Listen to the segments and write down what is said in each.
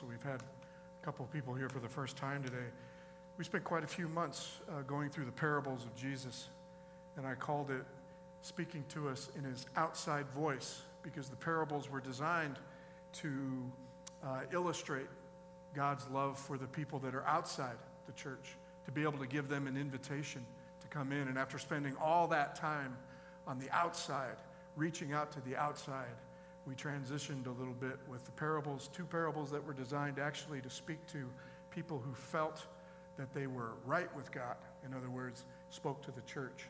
that we've had a couple of people here for the first time today. We spent quite a few months uh, going through the parables of Jesus, and I called it Speaking to Us in His Outside Voice because the parables were designed to uh, illustrate God's love for the people that are outside the church, to be able to give them an invitation to come in. And after spending all that time on the outside, reaching out to the outside, we transitioned a little bit with the parables, two parables that were designed actually to speak to people who felt that they were right with God. In other words, spoke to the church.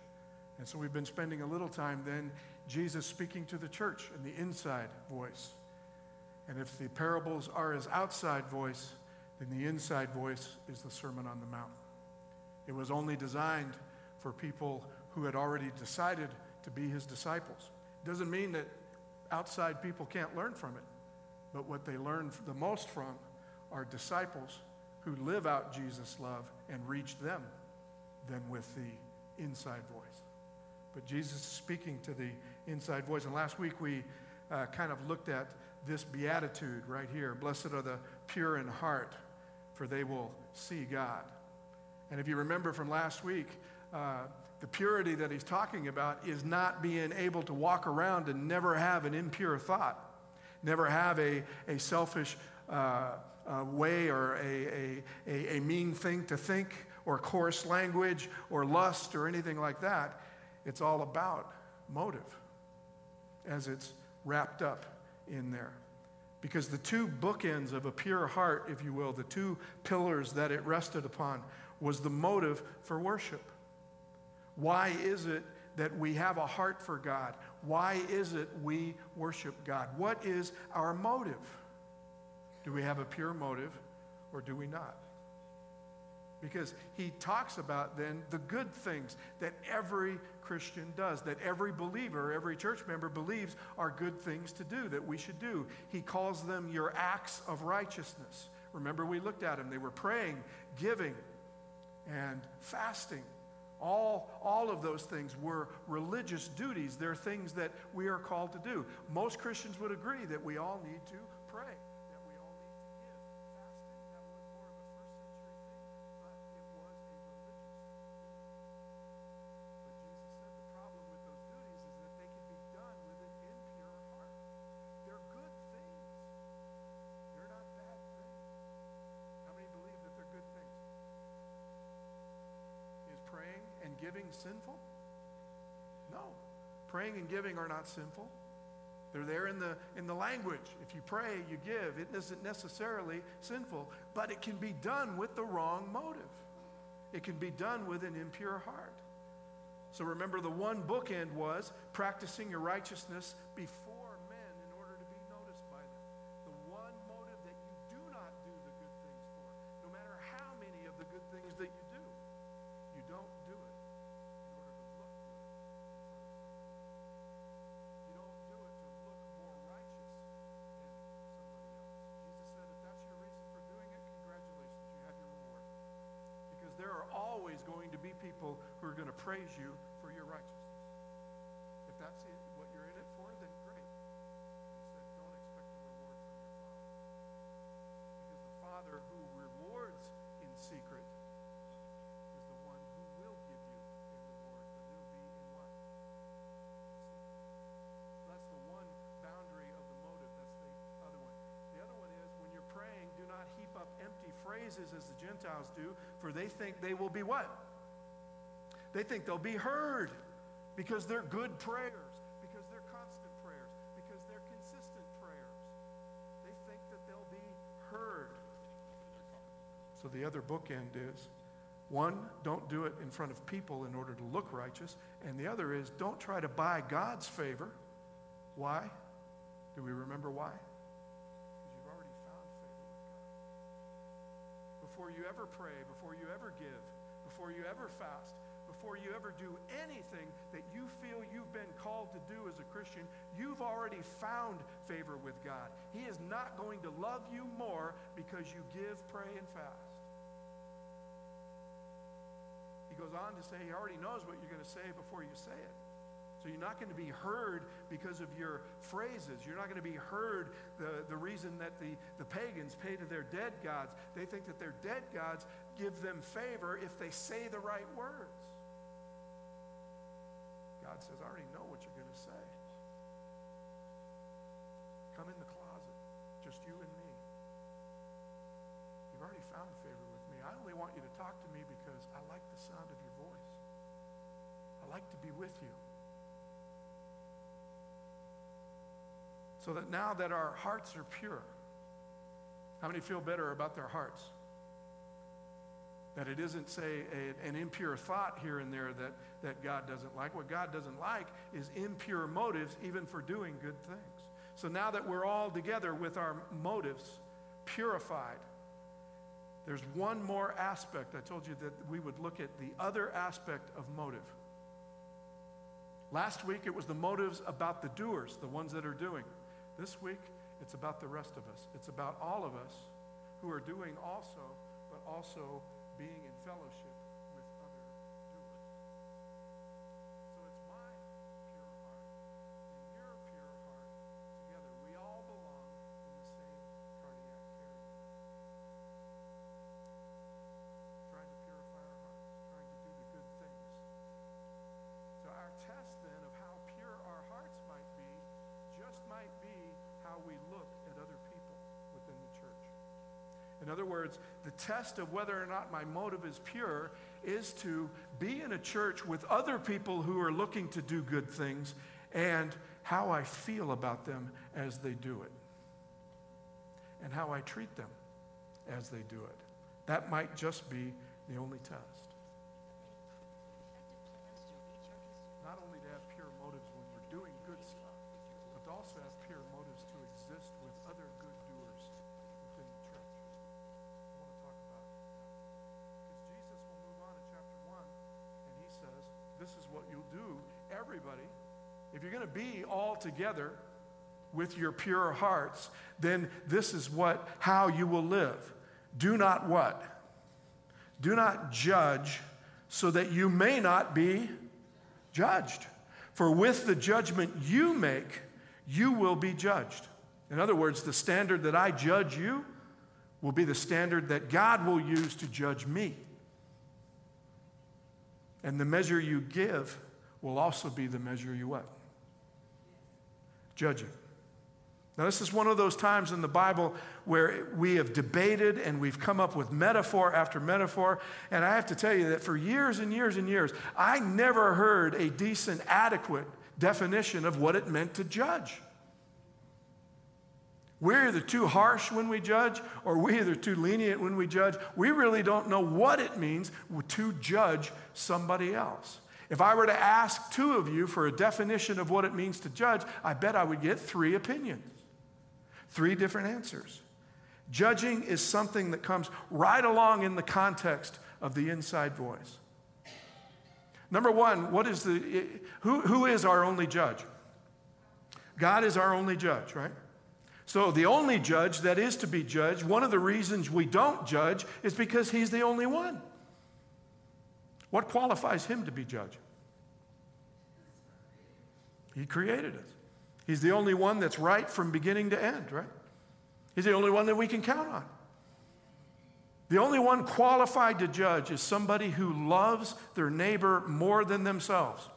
And so we've been spending a little time then, Jesus speaking to the church in the inside voice. And if the parables are his outside voice, then the inside voice is the Sermon on the Mount. It was only designed for people who had already decided to be his disciples. It doesn't mean that outside people can't learn from it, but what they learn the most from are disciples who live out Jesus' love and reach them than with the inside voice. But Jesus is speaking to the inside voice. And last week we uh, kind of looked at this beatitude right here Blessed are the pure in heart, for they will see God. And if you remember from last week, uh, the purity that he's talking about is not being able to walk around and never have an impure thought, never have a, a selfish uh, uh, way or a, a, a mean thing to think or coarse language or lust or anything like that. It's all about motive as it's wrapped up in there. Because the two bookends of a pure heart, if you will, the two pillars that it rested upon, was the motive for worship. Why is it that we have a heart for God? Why is it we worship God? What is our motive? Do we have a pure motive or do we not? Because he talks about then the good things that every Christian does, that every believer, every church member believes are good things to do, that we should do. He calls them your acts of righteousness. Remember, we looked at them. They were praying, giving, and fasting. All, all of those things were religious duties. They're things that we are called to do. Most Christians would agree that we all need to pray. Giving sinful? No. Praying and giving are not sinful. They're there in the, in the language. If you pray, you give. It isn't necessarily sinful, but it can be done with the wrong motive. It can be done with an impure heart. So remember, the one bookend was practicing your righteousness before people who are going to praise you for your righteousness. If that's it, what you're in it for, then great. He said, don't expect a reward from your Father. Because the Father who rewards in secret is the one who will give you a reward, but it'll be in what? That's the one boundary of the motive. That's the other one. The other one is when you're praying, do not heap up empty phrases as the Gentiles do, for they think they will be what? They think they'll be heard because they're good prayers, because they're constant prayers, because they're consistent prayers. They think that they'll be heard. So the other bookend is one, don't do it in front of people in order to look righteous. And the other is don't try to buy God's favor. Why? Do we remember why? Because you've already found favor with God. Before you ever pray, before you ever give, before you ever fast, before you ever do anything that you feel you've been called to do as a Christian, you've already found favor with God. He is not going to love you more because you give, pray, and fast. He goes on to say he already knows what you're going to say before you say it. So you're not going to be heard because of your phrases. You're not going to be heard the, the reason that the, the pagans pay to their dead gods. They think that their dead gods give them favor if they say the right words. God says, I already know what you're going to say. Come in the closet, just you and me. You've already found favor with me. I only want you to talk to me because I like the sound of your voice. I like to be with you. So that now that our hearts are pure, how many feel better about their hearts? That it isn't, say, a, an impure thought here and there that, that God doesn't like. What God doesn't like is impure motives, even for doing good things. So now that we're all together with our motives purified, there's one more aspect. I told you that we would look at the other aspect of motive. Last week it was the motives about the doers, the ones that are doing. This week, it's about the rest of us. It's about all of us who are doing also, but also being in fellowship words, the test of whether or not my motive is pure is to be in a church with other people who are looking to do good things and how I feel about them as they do it, and how I treat them as they do it. That might just be the only test. Not only to have pure motives when we're doing good stuff, but to also have pure motives to exist with other good this is what you'll do, everybody. If you're going to be all together with your pure hearts, then this is what how you will live. Do not what? Do not judge so that you may not be judged. For with the judgment you make, you will be judged. In other words, the standard that I judge you will be the standard that God will use to judge me. And the measure you give will also be the measure you what? Judging. Now, this is one of those times in the Bible where we have debated and we've come up with metaphor after metaphor. And I have to tell you that for years and years and years, I never heard a decent, adequate definition of what it meant to judge. We're either too harsh when we judge or we're either too lenient when we judge. We really don't know what it means to judge somebody else. If I were to ask two of you for a definition of what it means to judge, I bet I would get three opinions, three different answers. Judging is something that comes right along in the context of the inside voice. Number one, what is the, who, who is our only judge? God is our only judge, right? So, the only judge that is to be judged, one of the reasons we don't judge is because he's the only one. What qualifies him to be judge? He created us. He's the only one that's right from beginning to end, right? He's the only one that we can count on. The only one qualified to judge is somebody who loves their neighbor more than themselves.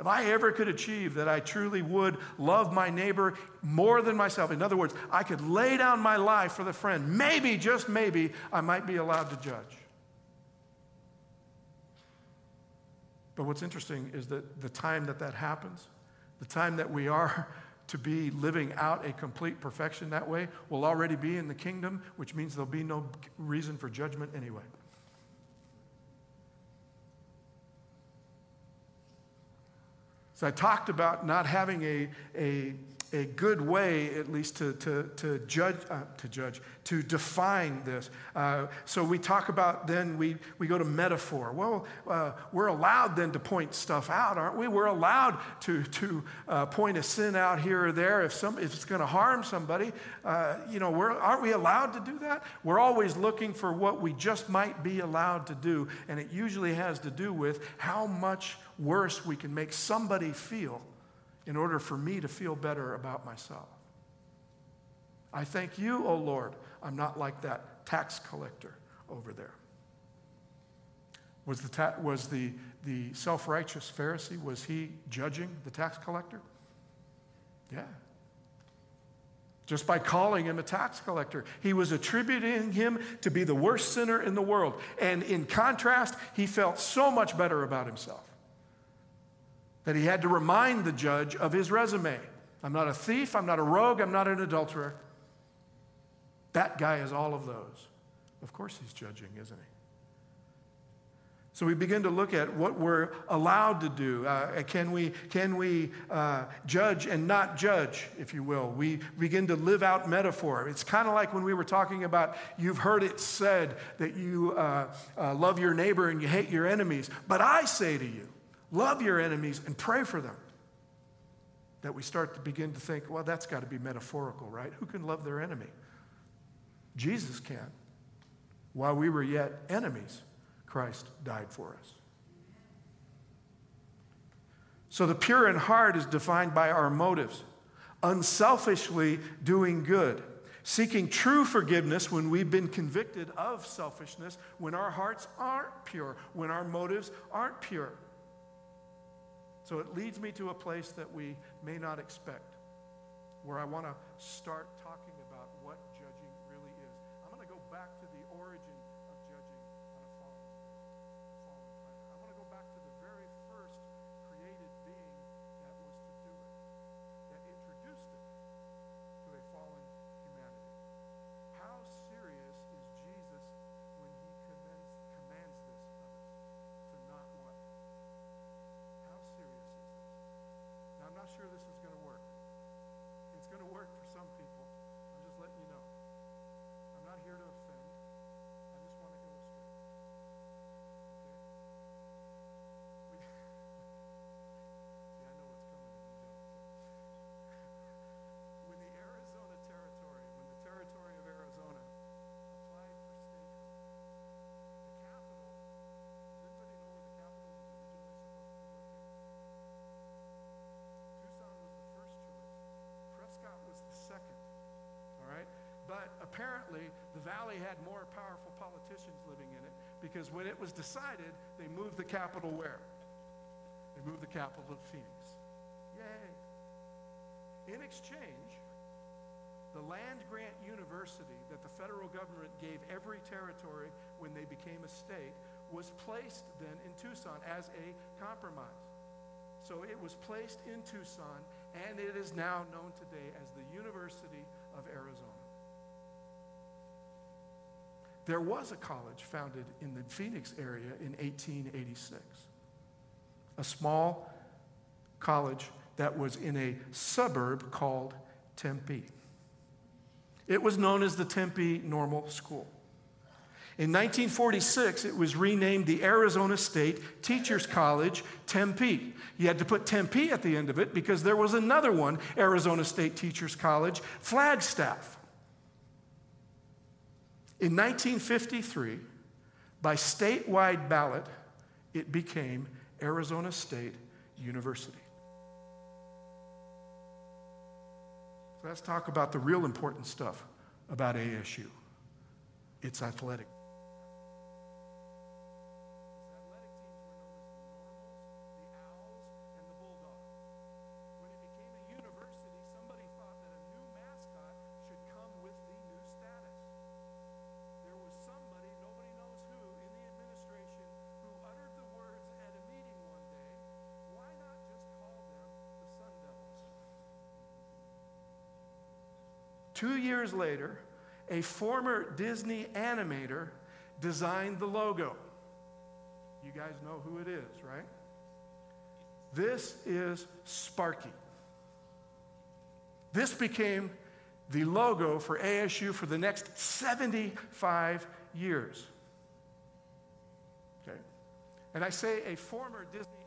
If I ever could achieve that I truly would love my neighbor more than myself, in other words, I could lay down my life for the friend, maybe, just maybe, I might be allowed to judge. But what's interesting is that the time that that happens, the time that we are to be living out a complete perfection that way, will already be in the kingdom, which means there'll be no reason for judgment anyway. So I talked about not having a, a, a good way, at least, to, to, to judge, uh, to judge, to define this. Uh, so we talk about then we, we go to metaphor. Well, uh, we're allowed then to point stuff out, aren't we? We're allowed to, to uh, point a sin out here or there if, some, if it's going to harm somebody. Uh, you know, we're, aren't we allowed to do that? We're always looking for what we just might be allowed to do, and it usually has to do with how much worse we can make somebody feel in order for me to feel better about myself. I thank you, O oh Lord, I'm not like that tax collector over there. Was the, ta- was the, the self righteous Pharisee, was he judging the tax collector? Yeah. Just by calling him a tax collector, he was attributing him to be the worst sinner in the world. And in contrast, he felt so much better about himself that he had to remind the judge of his resume. I'm not a thief, I'm not a rogue, I'm not an adulterer. That guy is all of those. Of course, he's judging, isn't he? So we begin to look at what we're allowed to do. Uh, can we, can we uh, judge and not judge, if you will? We begin to live out metaphor. It's kind of like when we were talking about you've heard it said that you uh, uh love your neighbor and you hate your enemies. But I say to you, love your enemies and pray for them. That we start to begin to think, well, that's got to be metaphorical, right? Who can love their enemy? Jesus can. While we were yet enemies, Christ died for us. So the pure in heart is defined by our motives, unselfishly doing good, seeking true forgiveness when we've been convicted of selfishness, when our hearts aren't pure, when our motives aren't pure. So it leads me to a place that we may not expect, where I want to start talking about what judging really is. I'm going to go back to the origin of judging on a fallen, fallen planet. I want to go back to the very first created being that was to do it, that introduced it to a fallen humanity. How serious is Jesus when he commands, commands this of us to not what? How serious is this? Now, I'm not sure this is going to work. It's going to work for some people. I'm just letting you know. I'm not here to offend. I just want to illustrate. Okay? We, see, I know what's coming and you don't. When the Arizona territory, when the territory of Arizona applied for statehood, the capital, does anybody know where the capital was originally supposed to be located? Tucson was the first choice. Prescott was the second. All right? But apparently, the valley had more powerful politicians living in it because when it was decided, they moved the capital where? They moved the capital to Phoenix. Yay. In exchange, the land grant university that the federal government gave every territory when they became a state was placed then in Tucson as a compromise. So it was placed in Tucson, and it is now known today as the University of Arizona. There was a college founded in the Phoenix area in 1886, a small college that was in a suburb called Tempe. It was known as the Tempe Normal School. In 1946, it was renamed the Arizona State Teachers College, Tempe. You had to put Tempe at the end of it because there was another one, Arizona State Teachers College, Flagstaff. In 1953, by statewide ballot, it became Arizona State University. Let's talk about the real important stuff about ASU. It's. Athletic teams were known as the Normals, the Owls, and the Bulldogs. When it became a university, somebody thought that a new mascot should come with the new status. There was somebody, nobody knows who, in the administration who uttered the words at a meeting one day why not just call them the Sun Devils? Two years later, a former Disney animator designed the logo. You guys know who it is, right? This is Sparky. This became the logo for ASU for the next 75 years. Okay? And I say a former Disney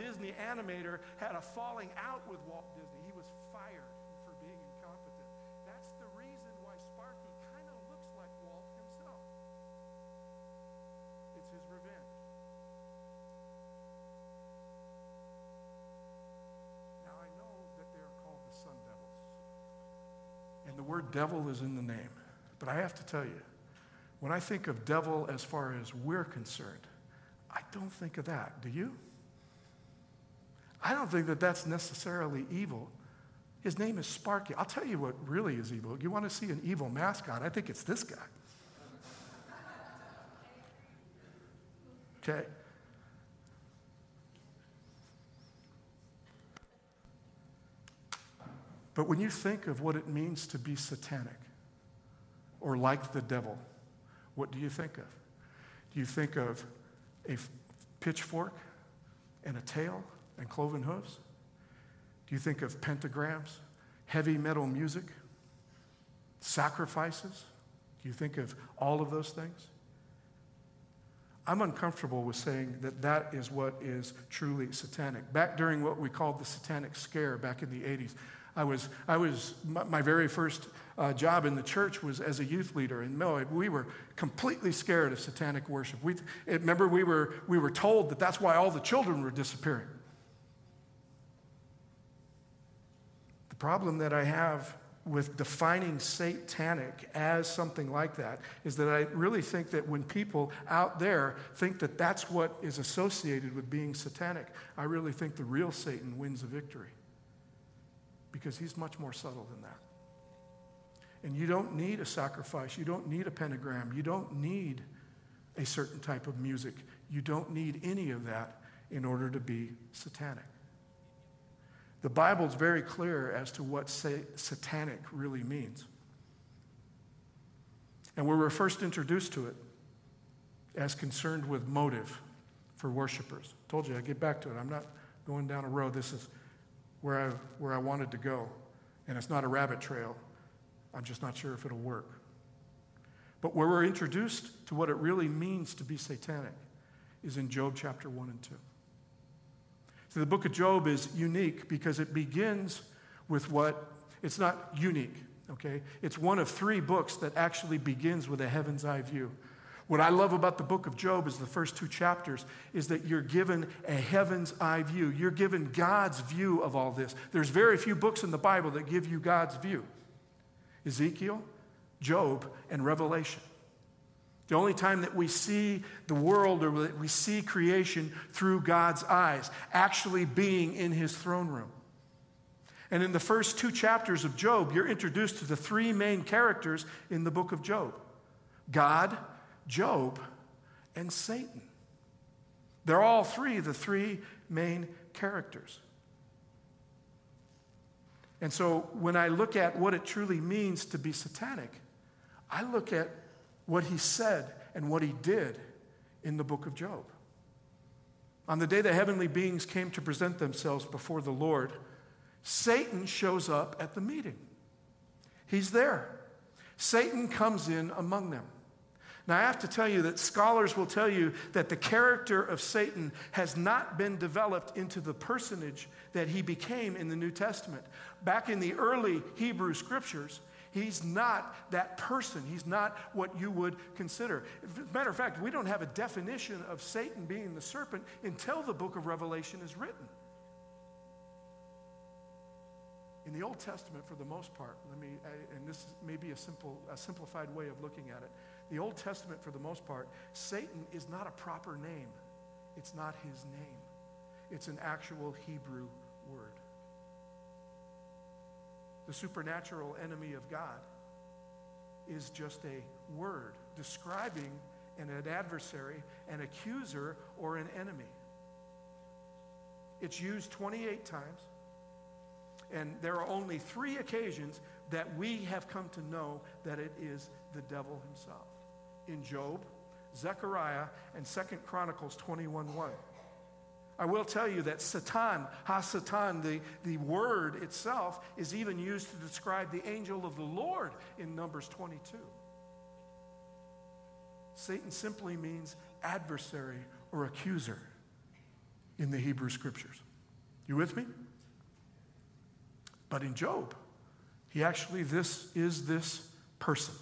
Disney animator had a falling out with Walt Disney. He was fired for being incompetent. That's the reason why Sparky kind of looks like Walt himself. It's his revenge. Now, I know that they are called the Sun Devils, and the word devil is in the name. But I have to tell you, when I think of devil as far as we're concerned, I don't think of that. Do you? I don't think that that's necessarily evil. His name is Sparky. I'll tell you what really is evil. You want to see an evil mascot? I think it's this guy. Okay? But when you think of what it means to be satanic or like the devil, what do you think of? Do you think of a pitchfork and a tail? And cloven hooves? Do you think of pentagrams, heavy metal music, sacrifices? Do you think of all of those things? I'm uncomfortable with saying that that is what is truly satanic. Back during what we called the satanic scare back in the 80s, I was, I was my, my very first uh, job in the church was as a youth leader. And we were completely scared of satanic worship. We, remember, we were, we were told that that's why all the children were disappearing. Problem that I have with defining satanic as something like that is that I really think that when people out there think that that's what is associated with being satanic, I really think the real Satan wins the victory because he's much more subtle than that. And you don't need a sacrifice, you don't need a pentagram, you don't need a certain type of music, you don't need any of that in order to be satanic. The Bible's very clear as to what satanic really means. And we were first introduced to it as concerned with motive for worshipers. Told you, I get back to it. I'm not going down a road. This is where I, where I wanted to go. And it's not a rabbit trail. I'm just not sure if it'll work. But where we're introduced to what it really means to be satanic is in Job chapter 1 and 2. So the book of Job is unique because it begins with what, it's not unique, okay? It's one of three books that actually begins with a heaven's eye view. What I love about the book of Job is the first two chapters is that you're given a heaven's eye view. You're given God's view of all this. There's very few books in the Bible that give you God's view. Ezekiel, Job, and Revelation. The only time that we see the world or that we see creation through God's eyes, actually being in his throne room. And in the first two chapters of Job, you're introduced to the three main characters in the book of Job God, Job, and Satan. They're all three the three main characters. And so when I look at what it truly means to be satanic, I look at what he said and what he did in the book of Job. On the day the heavenly beings came to present themselves before the Lord, Satan shows up at the meeting. He's there. Satan comes in among them. Now, I have to tell you that scholars will tell you that the character of Satan has not been developed into the personage that he became in the New Testament. Back in the early Hebrew scriptures, He's not that person. He's not what you would consider. As a matter of fact, we don't have a definition of Satan being the serpent until the book of Revelation is written. In the Old Testament, for the most part, let me, and this may be a simple, a simplified way of looking at it. The Old Testament, for the most part, Satan is not a proper name. It's not his name. It's an actual Hebrew word the supernatural enemy of God, is just a word describing an adversary, an accuser, or an enemy. It's used 28 times, and there are only three occasions that we have come to know that it is the devil himself. In Job, Zechariah, and Second Chronicles 21 1. I will tell you that Satan, Ha-Satan, the, the word itself, is even used to describe the angel of the Lord in Numbers 22. Satan simply means adversary or accuser in the Hebrew scriptures. You with me? But in Job, he actually this is this person.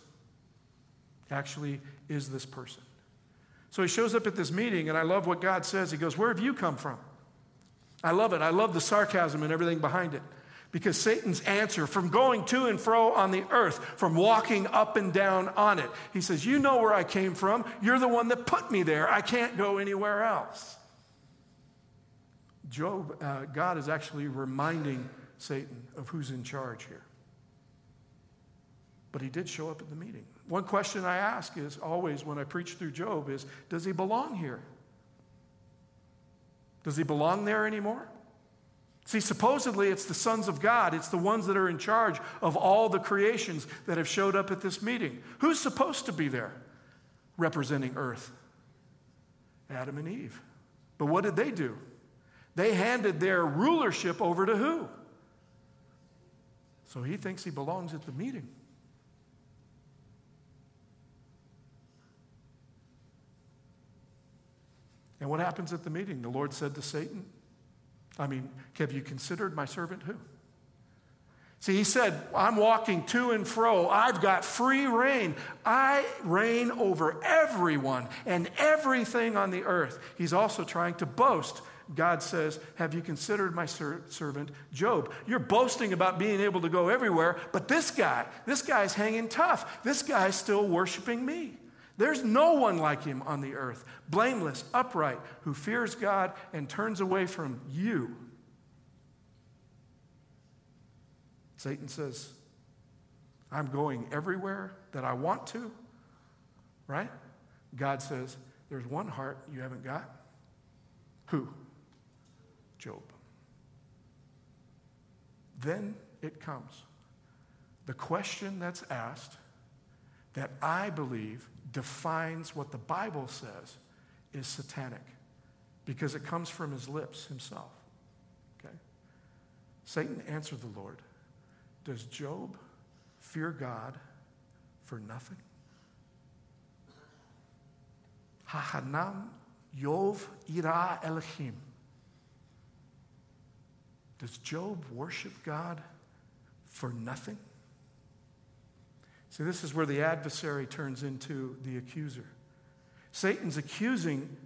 Actually is this person. So he shows up at this meeting, and I love what God says. He goes, Where have you come from? I love it. I love the sarcasm and everything behind it. Because Satan's answer from going to and fro on the earth, from walking up and down on it, he says, You know where I came from. You're the one that put me there. I can't go anywhere else. Job, uh, God is actually reminding Satan of who's in charge here. But he did show up at the meeting. One question I ask is always when I preach through Job is Does he belong here? Does he belong there anymore? See, supposedly it's the sons of God, it's the ones that are in charge of all the creations that have showed up at this meeting. Who's supposed to be there representing earth? Adam and Eve. But what did they do? They handed their rulership over to who? So he thinks he belongs at the meeting. And what happens at the meeting? The Lord said to Satan, I mean, have you considered my servant who? See, he said, I'm walking to and fro. I've got free reign. I reign over everyone and everything on the earth. He's also trying to boast. God says, Have you considered my ser- servant Job? You're boasting about being able to go everywhere, but this guy, this guy's hanging tough. This guy's still worshiping me. There's no one like him on the earth, blameless, upright, who fears God and turns away from you. Satan says, I'm going everywhere that I want to, right? God says, There's one heart you haven't got. Who? Job. Then it comes. The question that's asked that I believe defines what the Bible says is satanic because it comes from his lips himself. Okay? Satan answered the Lord Does Job fear God for nothing? Hahanam Yov Ira Elohim. Does Job worship God for nothing? See, this is where the adversary turns into the accuser. Satan's accusing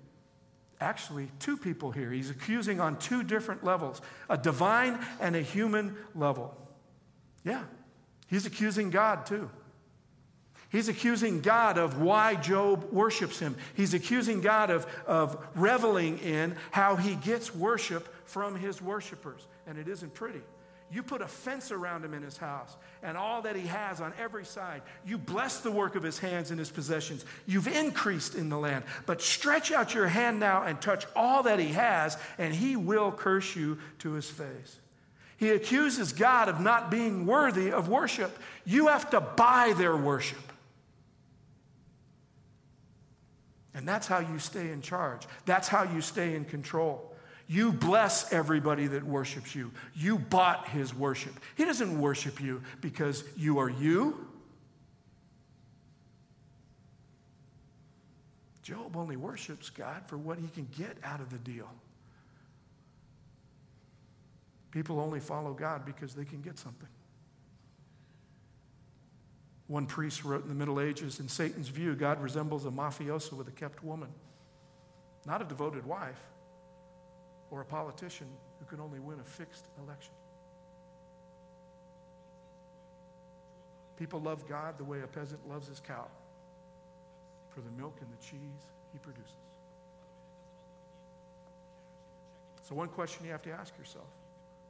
actually two people here. He's accusing on two different levels a divine and a human level. Yeah, he's accusing God too. He's accusing God of why Job worships him. He's accusing God of, of reveling in how he gets worship from his worshipers. And it isn't pretty. You put a fence around him in his house and all that he has on every side. You bless the work of his hands and his possessions. You've increased in the land. But stretch out your hand now and touch all that he has, and he will curse you to his face. He accuses God of not being worthy of worship. You have to buy their worship. And that's how you stay in charge. That's how you stay in control. You bless everybody that worships you. You bought his worship. He doesn't worship you because you are you. Job only worships God for what he can get out of the deal. People only follow God because they can get something. One priest wrote in the Middle Ages In Satan's view, God resembles a mafioso with a kept woman, not a devoted wife or a politician who can only win a fixed election. People love God the way a peasant loves his cow for the milk and the cheese he produces. So, one question you have to ask yourself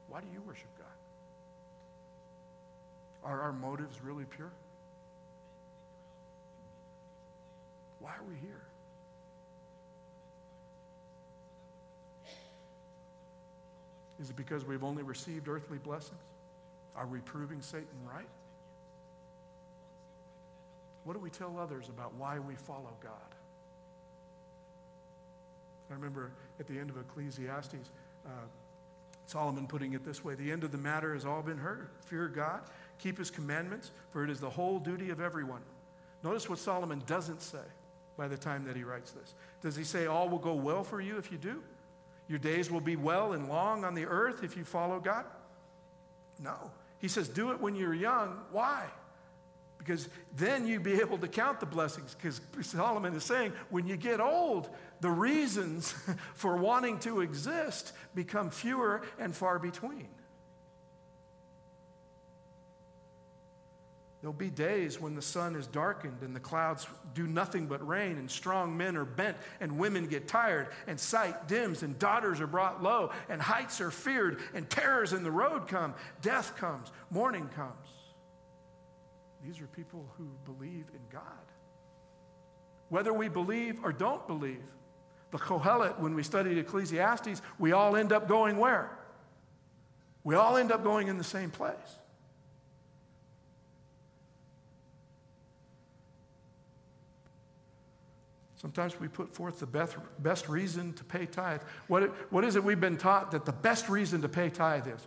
why do you worship God? Are our motives really pure? Why are we here? Is it because we've only received earthly blessings? Are we proving Satan right? What do we tell others about why we follow God? I remember at the end of Ecclesiastes, uh, Solomon putting it this way The end of the matter has all been heard. Fear God, keep his commandments, for it is the whole duty of everyone. Notice what Solomon doesn't say by the time that he writes this. Does he say, All will go well for you if you do? Your days will be well and long on the earth if you follow God? No. He says, Do it when you're young. Why? Because then you'll be able to count the blessings. Because Solomon is saying, when you get old, the reasons for wanting to exist become fewer and far between. There'll be days when the sun is darkened and the clouds do nothing but rain, and strong men are bent, and women get tired, and sight dims, and daughters are brought low, and heights are feared, and terrors in the road come, death comes, mourning comes. These are people who believe in God. Whether we believe or don't believe, the Kohelet, when we studied Ecclesiastes, we all end up going where? We all end up going in the same place. Sometimes we put forth the best, best reason to pay tithe. What, what is it we've been taught that the best reason to pay tithe is?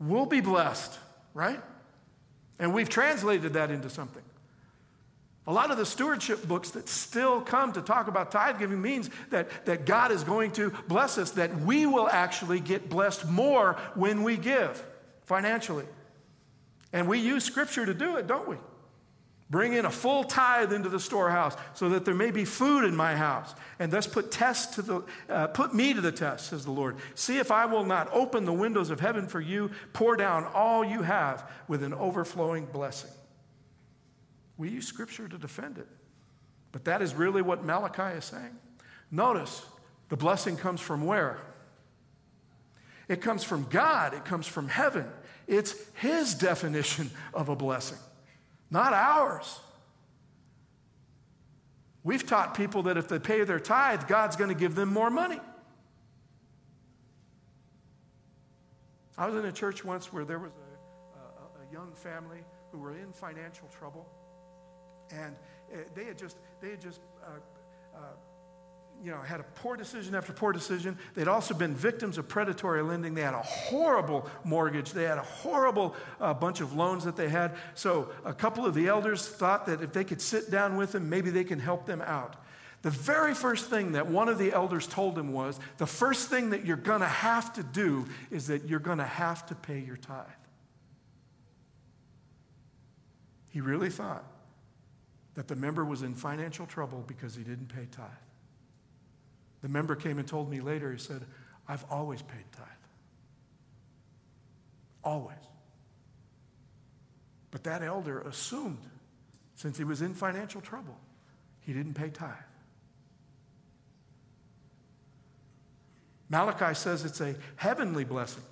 We'll be blessed, right? And we've translated that into something. A lot of the stewardship books that still come to talk about tithe giving means that, that God is going to bless us, that we will actually get blessed more when we give financially. And we use scripture to do it, don't we? Bring in a full tithe into the storehouse so that there may be food in my house. And thus put test to the uh, put me to the test, says the Lord. See if I will not open the windows of heaven for you, pour down all you have with an overflowing blessing. We use scripture to defend it. But that is really what Malachi is saying. Notice the blessing comes from where? It comes from God, it comes from heaven. It's His definition of a blessing not ours. We've taught people that if they pay their tithe, God's going to give them more money. I was in a church once where there was a, a, a young family who were in financial trouble, and eh, they had just they had just uh, uh, you know, had a poor decision after poor decision. They'd also been victims of predatory lending. They had a horrible mortgage. They had a horrible uh, bunch of loans that they had. So a couple of the elders thought that if they could sit down with them, maybe they can help them out. The very first thing that one of the elders told him was the first thing that you're going to have to do is that you're going to have to pay your tithe. He really thought that the member was in financial trouble because he didn't pay tithe. The member came and told me later, he said, I've always paid tithe. Always. But that elder assumed, since he was in financial trouble, he didn't pay tithe. Malachi says it's a heavenly blessing.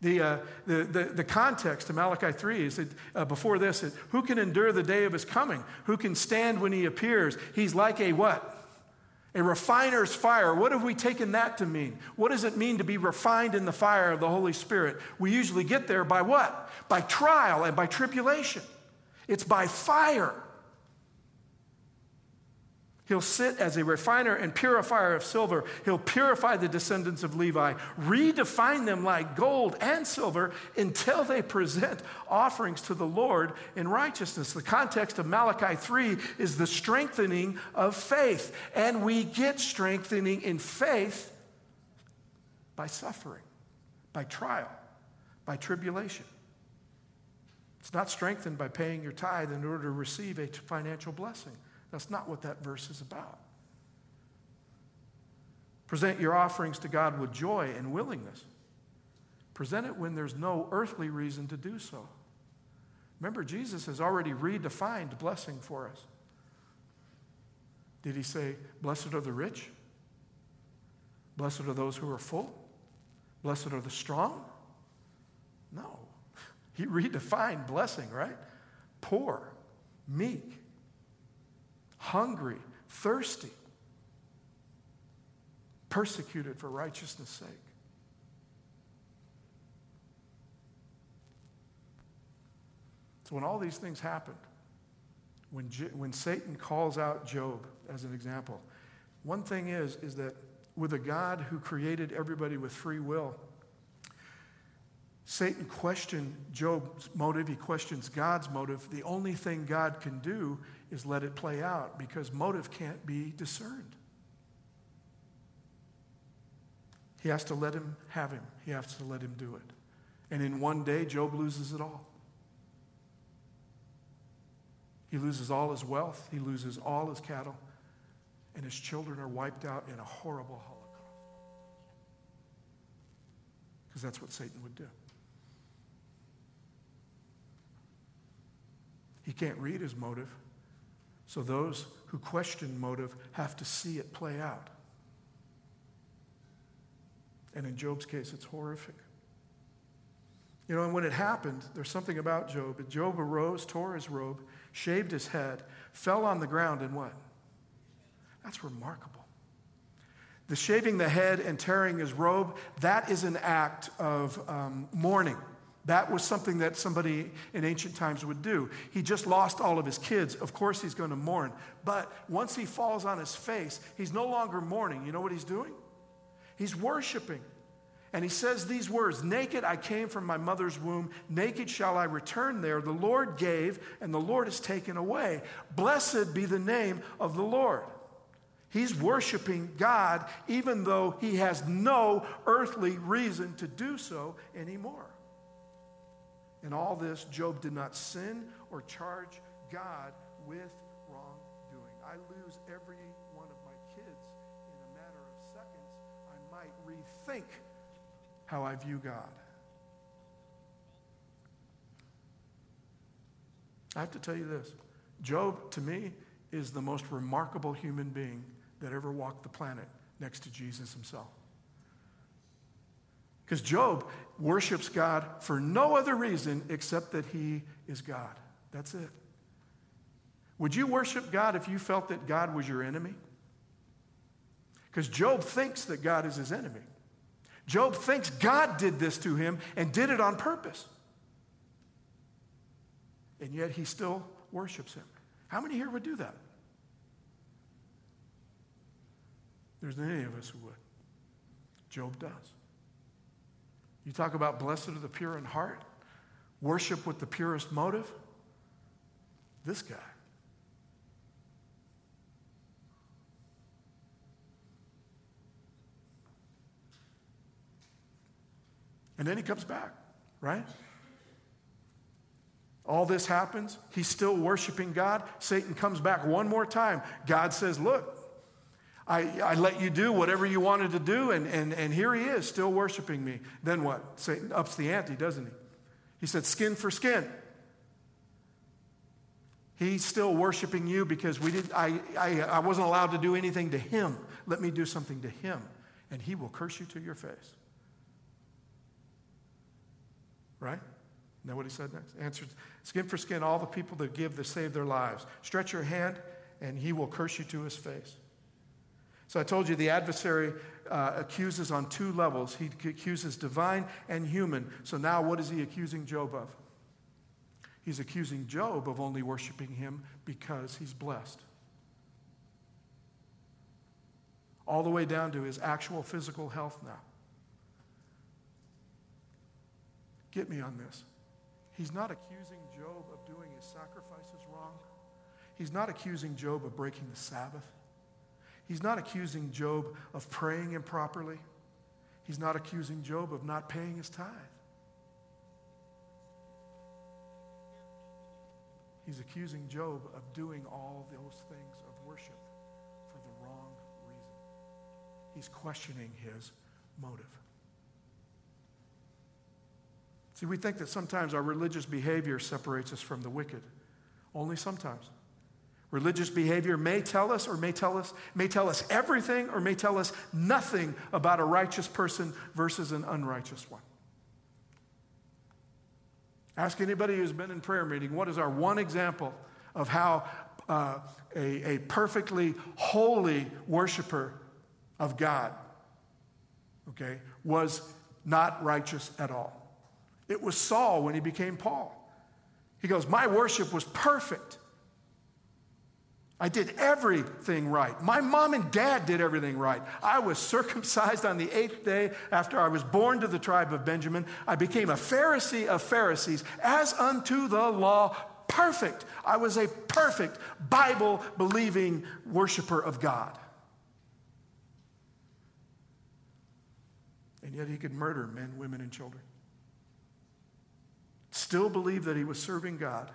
The, uh, the, the, the, context of Malachi 3 is that uh, before this, it, who can endure the day of his coming? Who can stand when he appears? He's like a what? A refiner's fire. What have we taken that to mean? What does it mean to be refined in the fire of the Holy Spirit? We usually get there by what? By trial and by tribulation. It's by fire. He'll sit as a refiner and purifier of silver. He'll purify the descendants of Levi, redefine them like gold and silver until they present offerings to the Lord in righteousness. The context of Malachi 3 is the strengthening of faith. And we get strengthening in faith by suffering, by trial, by tribulation. It's not strengthened by paying your tithe in order to receive a financial blessing. That's not what that verse is about. Present your offerings to God with joy and willingness. Present it when there's no earthly reason to do so. Remember, Jesus has already redefined blessing for us. Did he say, Blessed are the rich? Blessed are those who are full? Blessed are the strong? No. He redefined blessing, right? Poor, meek, hungry, thirsty, persecuted for righteousness' sake. So when all these things happened, when, when Satan calls out Job as an example, one thing is, is that with a God who created everybody with free will, Satan questioned Job's motive. He questions God's motive. The only thing God can do is let it play out because motive can't be discerned. He has to let him have him, he has to let him do it. And in one day, Job loses it all. He loses all his wealth, he loses all his cattle, and his children are wiped out in a horrible holocaust. Because that's what Satan would do. He can't read his motive, so those who question motive have to see it play out. And in Job's case, it's horrific. You know, and when it happened, there's something about Job. Job arose, tore his robe, shaved his head, fell on the ground, and what? That's remarkable. The shaving the head and tearing his robe, that is an act of um, mourning. That was something that somebody in ancient times would do. He just lost all of his kids. Of course, he's going to mourn. But once he falls on his face, he's no longer mourning. You know what he's doing? He's worshiping. And he says these words Naked I came from my mother's womb, naked shall I return there. The Lord gave, and the Lord has taken away. Blessed be the name of the Lord. He's worshiping God even though he has no earthly reason to do so anymore. In all this, Job did not sin or charge God with wrongdoing. I lose every one of my kids in a matter of seconds. I might rethink how I view God. I have to tell you this Job, to me, is the most remarkable human being that ever walked the planet next to Jesus himself. Because Job worships God for no other reason except that he is God. That's it. Would you worship God if you felt that God was your enemy? Because Job thinks that God is his enemy. Job thinks God did this to him and did it on purpose. And yet he still worships him. How many here would do that? There's not any of us who would. Job does. You talk about blessed are the pure in heart, worship with the purest motive. This guy. And then he comes back, right? All this happens. He's still worshiping God. Satan comes back one more time. God says, Look, I, I let you do whatever you wanted to do, and, and, and here he is, still worshiping me. Then what? Satan ups the ante, doesn't he? He said, Skin for skin. He's still worshiping you because we didn't, I, I, I wasn't allowed to do anything to him. Let me do something to him, and he will curse you to your face. Right? Isn't what he said next? Answered, skin for skin, all the people that give, that save their lives. Stretch your hand, and he will curse you to his face. So I told you the adversary uh, accuses on two levels. He accuses divine and human. So now what is he accusing Job of? He's accusing Job of only worshiping him because he's blessed. All the way down to his actual physical health now. Get me on this. He's not accusing Job of doing his sacrifices wrong. He's not accusing Job of breaking the Sabbath. He's not accusing Job of praying improperly. He's not accusing Job of not paying his tithe. He's accusing Job of doing all those things of worship for the wrong reason. He's questioning his motive. See, we think that sometimes our religious behavior separates us from the wicked. Only sometimes. Religious behavior may tell us or may tell us may tell us everything or may tell us nothing about a righteous person versus an unrighteous one. Ask anybody who's been in prayer meeting, what is our one example of how uh, a, a perfectly holy worshiper of God, okay, was not righteous at all? It was Saul when he became Paul. He goes, My worship was perfect. I did everything right. My mom and dad did everything right. I was circumcised on the eighth day after I was born to the tribe of Benjamin. I became a Pharisee of Pharisees, as unto the law, perfect. I was a perfect Bible believing worshiper of God. And yet he could murder men, women, and children. Still believe that he was serving God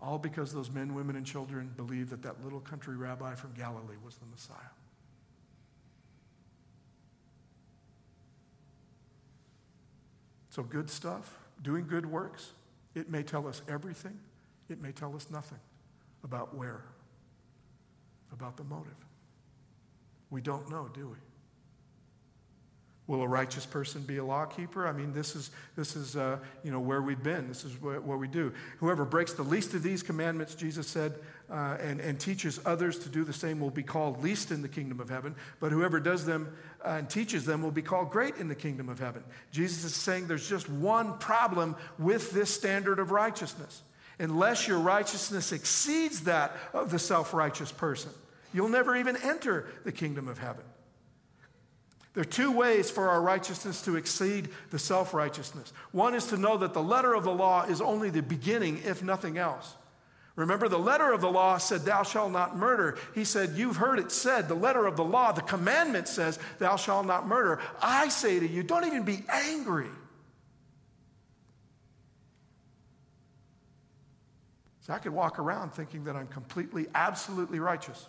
all because those men, women, and children believed that that little country rabbi from Galilee was the Messiah. So, good stuff, doing good works, it may tell us everything, it may tell us nothing about where, about the motive. We don't know, do we? Will a righteous person be a law keeper? I mean, this is, this is uh, you know, where we've been. This is what, what, we do. Whoever breaks the least of these commandments, Jesus said, uh, and, and teaches others to do the same will be called least in the kingdom of heaven. But whoever does them uh, and teaches them will be called great in the kingdom of heaven. Jesus is saying there's just one problem with this standard of righteousness. Unless your righteousness exceeds that of the self righteous person, you'll never even enter the kingdom of heaven. There are two ways for our righteousness to exceed the self righteousness. One is to know that the letter of the law is only the beginning, if nothing else. Remember, the letter of the law said, Thou shalt not murder. He said, You've heard it said, the letter of the law, the commandment says, Thou shalt not murder. I say to you, don't even be angry. So I could walk around thinking that I'm completely, absolutely righteous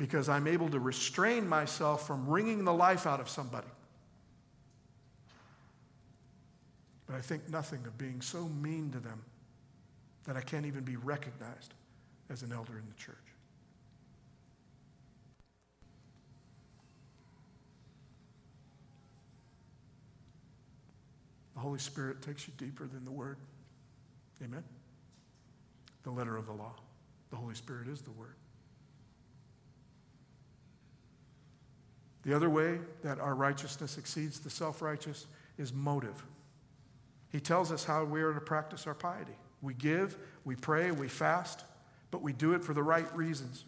because I'm able to restrain myself from wringing the life out of somebody. But I think nothing of being so mean to them that I can't even be recognized as an elder in the church. The Holy Spirit takes you deeper than the Word. Amen? The letter of the law. The Holy Spirit is the Word. The other way that our righteousness exceeds the self righteous is motive. He tells us how we are to practice our piety. We give, we pray, we fast, but we do it for the right reasons.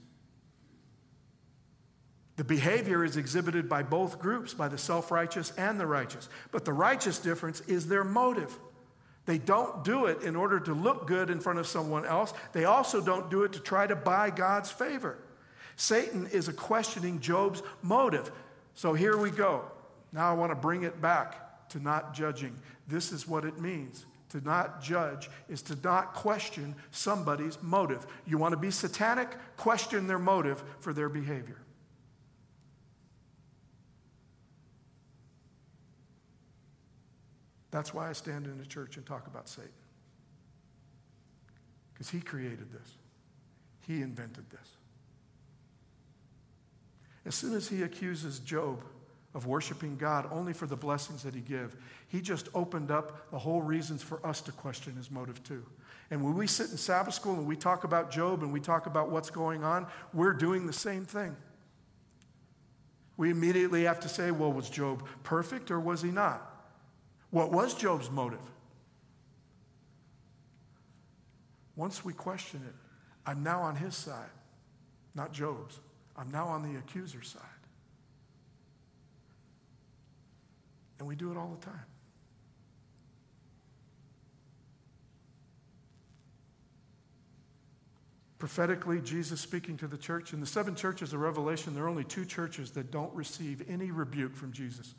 The behavior is exhibited by both groups, by the self righteous and the righteous. But the righteous difference is their motive. They don't do it in order to look good in front of someone else, they also don't do it to try to buy God's favor. Satan is a questioning Job's motive. So here we go. Now I want to bring it back to not judging. This is what it means. To not judge is to not question somebody's motive. You want to be satanic? Question their motive for their behavior. That's why I stand in the church and talk about Satan. Because he created this, he invented this. As soon as he accuses Job of worshiping God only for the blessings that he give, he just opened up the whole reasons for us to question his motive too. And when we sit in Sabbath school and we talk about Job and we talk about what's going on, we're doing the same thing. We immediately have to say, well, was Job perfect or was he not? What was Job's motive? Once we question it, I'm now on his side, not Job's. I'm now on the accuser's side. And we do it all the time. Prophetically, Jesus speaking to the church. In the seven churches of Revelation, there are only two churches that don't receive any rebuke from Jesus.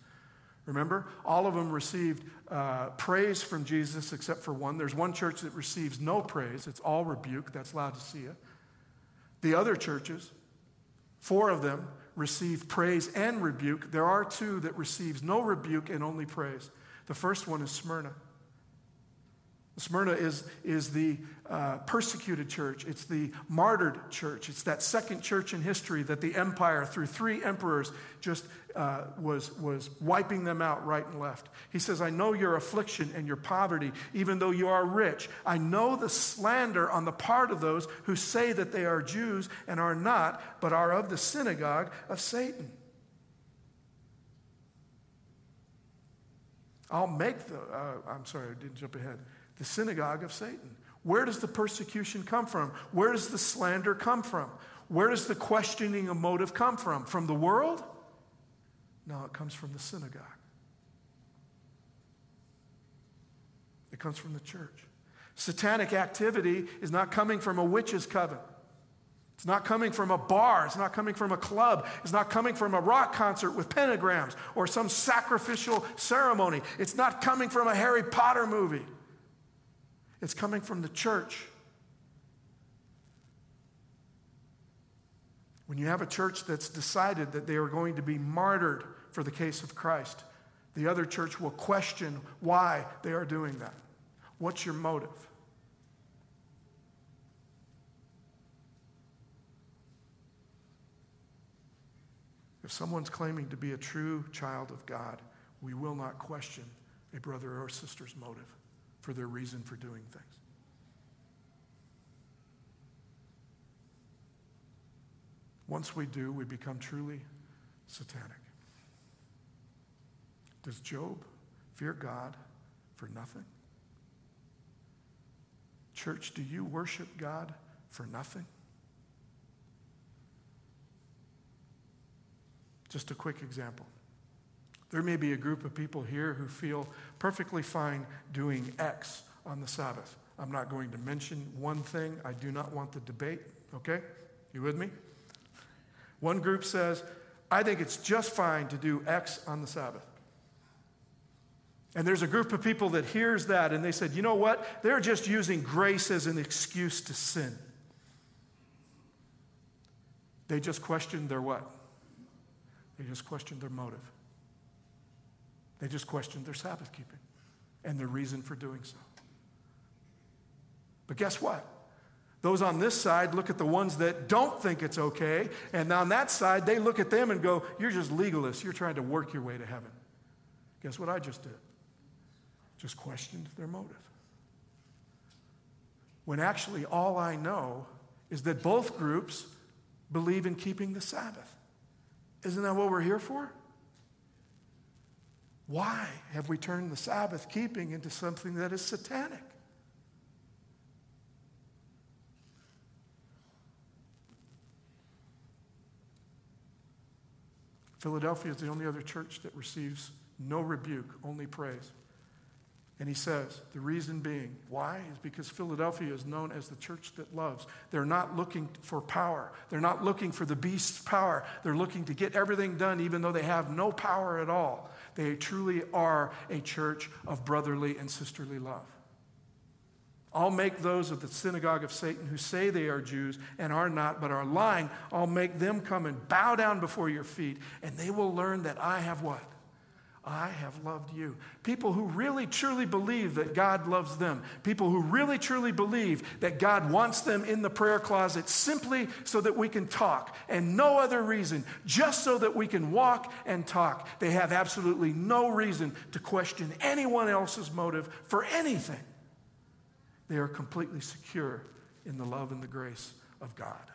Remember, all of them received uh, praise from Jesus except for one. There's one church that receives no praise, it's all rebuke. That's Laodicea. The other churches, Four of them receive praise and rebuke. There are two that receives no rebuke and only praise. The first one is Smyrna. Smyrna is, is the uh, persecuted church. It's the martyred church. It's that second church in history that the empire, through three emperors, just uh, was, was wiping them out right and left. He says, I know your affliction and your poverty, even though you are rich. I know the slander on the part of those who say that they are Jews and are not, but are of the synagogue of Satan. I'll make the, uh, I'm sorry, I didn't jump ahead the synagogue of Satan. Where does the persecution come from? Where does the slander come from? Where does the questioning of motive come from? From the world? No, it comes from the synagogue. It comes from the church. Satanic activity is not coming from a witch's coven. It's not coming from a bar. It's not coming from a club. It's not coming from a rock concert with pentagrams or some sacrificial ceremony. It's not coming from a Harry Potter movie. It's coming from the church. When you have a church that's decided that they are going to be martyred for the case of Christ, the other church will question why they are doing that. What's your motive? If someone's claiming to be a true child of God, we will not question a brother or sister's motive for their reason for doing things. Once we do, we become truly satanic. Does Job fear God for nothing? Church, do you worship God for nothing? Just a quick example. There may be a group of people here who feel perfectly fine doing X on the Sabbath. I'm not going to mention one thing. I do not want the debate, okay? You with me? One group says, I think it's just fine to do X on the Sabbath. And there's a group of people that hears that and they said, you know what? They're just using grace as an excuse to sin. They just questioned their what? They just questioned their motive. They just questioned their Sabbath keeping and their reason for doing so. But guess what? Those on this side look at the ones that don't think it's okay, and on that side, they look at them and go, You're just legalists. You're trying to work your way to heaven. Guess what I just did? Just questioned their motive. When actually, all I know is that both groups believe in keeping the Sabbath. Isn't that what we're here for? Why have we turned the Sabbath keeping into something that is satanic? Philadelphia is the only other church that receives no rebuke, only praise. And he says, the reason being, why? Is because Philadelphia is known as the church that loves. They're not looking for power. They're not looking for the beast's power. They're looking to get everything done even though they have no power at all. They truly are a church of brotherly and sisterly love. I'll make those of the synagogue of Satan who say they are Jews and are not, but are lying, I'll make them come and bow down before your feet, and they will learn that I have what? I have loved you. People who really truly believe that God loves them. People who really truly believe that God wants them in the prayer closet simply so that we can talk and no other reason, just so that we can walk and talk. They have absolutely no reason to question anyone else's motive for anything. They are completely secure in the love and the grace of God.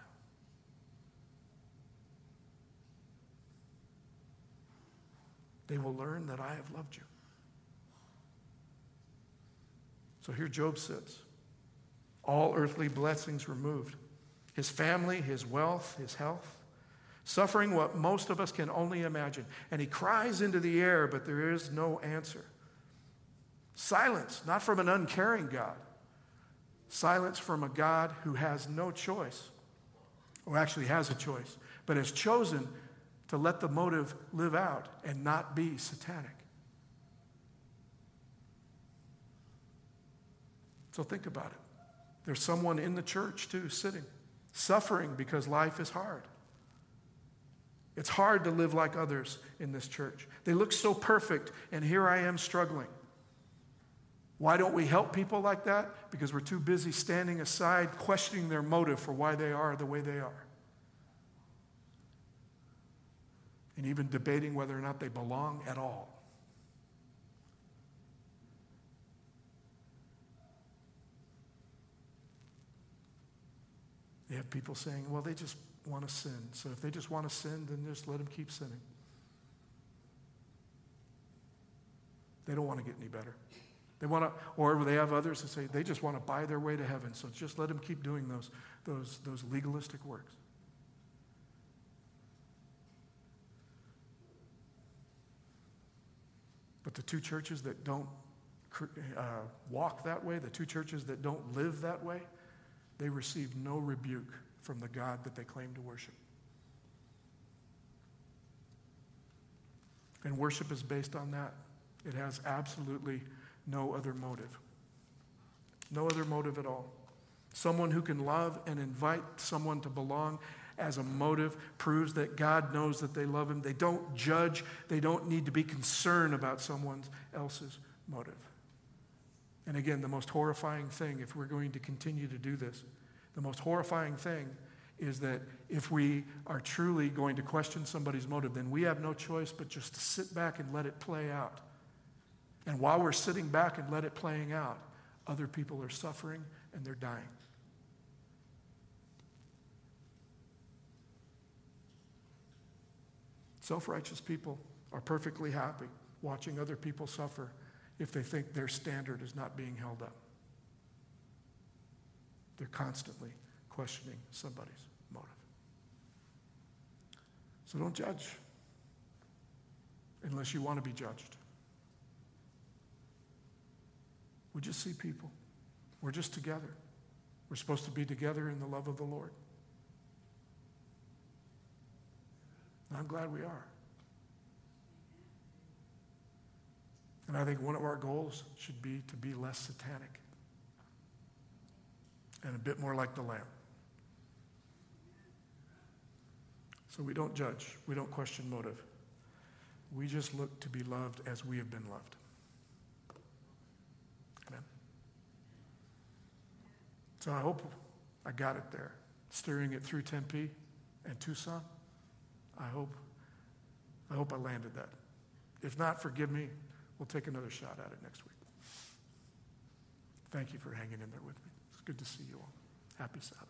They will learn that I have loved you. So here Job sits, all earthly blessings removed his family, his wealth, his health, suffering what most of us can only imagine. And he cries into the air, but there is no answer. Silence, not from an uncaring God, silence from a God who has no choice, or actually has a choice, but has chosen to let the motive live out and not be satanic. So think about it. There's someone in the church too sitting, suffering because life is hard. It's hard to live like others in this church. They look so perfect, and here I am struggling. Why don't we help people like that? Because we're too busy standing aside, questioning their motive for why they are the way they are. And even debating whether or not they belong at all. You have people saying, well, they just want to sin. So if they just want to sin, then just let them keep sinning. They don't want to get any better. They want to, or they have others that say they just want to buy their way to heaven. So just let them keep doing those, those, those legalistic works. But the two churches that don't uh, walk that way, the two churches that don't live that way, they receive no rebuke from the God that they claim to worship. And worship is based on that. It has absolutely no other motive. No other motive at all. Someone who can love and invite someone to belong as a motive proves that God knows that they love him. They don't judge, they don't need to be concerned about someone else's motive. And again, the most horrifying thing, if we're going to continue to do this, the most horrifying thing is that if we are truly going to question somebody's motive, then we have no choice but just to sit back and let it play out. And while we're sitting back and let it playing out, other people are suffering and they're dying. Self righteous people are perfectly happy watching other people suffer if they think their standard is not being held up. They're constantly questioning somebody's motive. So don't judge unless you want to be judged. We just see people. We're just together. We're supposed to be together in the love of the Lord. And I'm glad we are. And I think one of our goals should be to be less satanic and a bit more like the Lamb. So we don't judge, we don't question motive. We just look to be loved as we have been loved. Amen. So I hope I got it there. Steering it through Tempe and Tucson. I hope, I hope I landed that. If not, forgive me. We'll take another shot at it next week. Thank you for hanging in there with me. It's good to see you all. Happy Sabbath.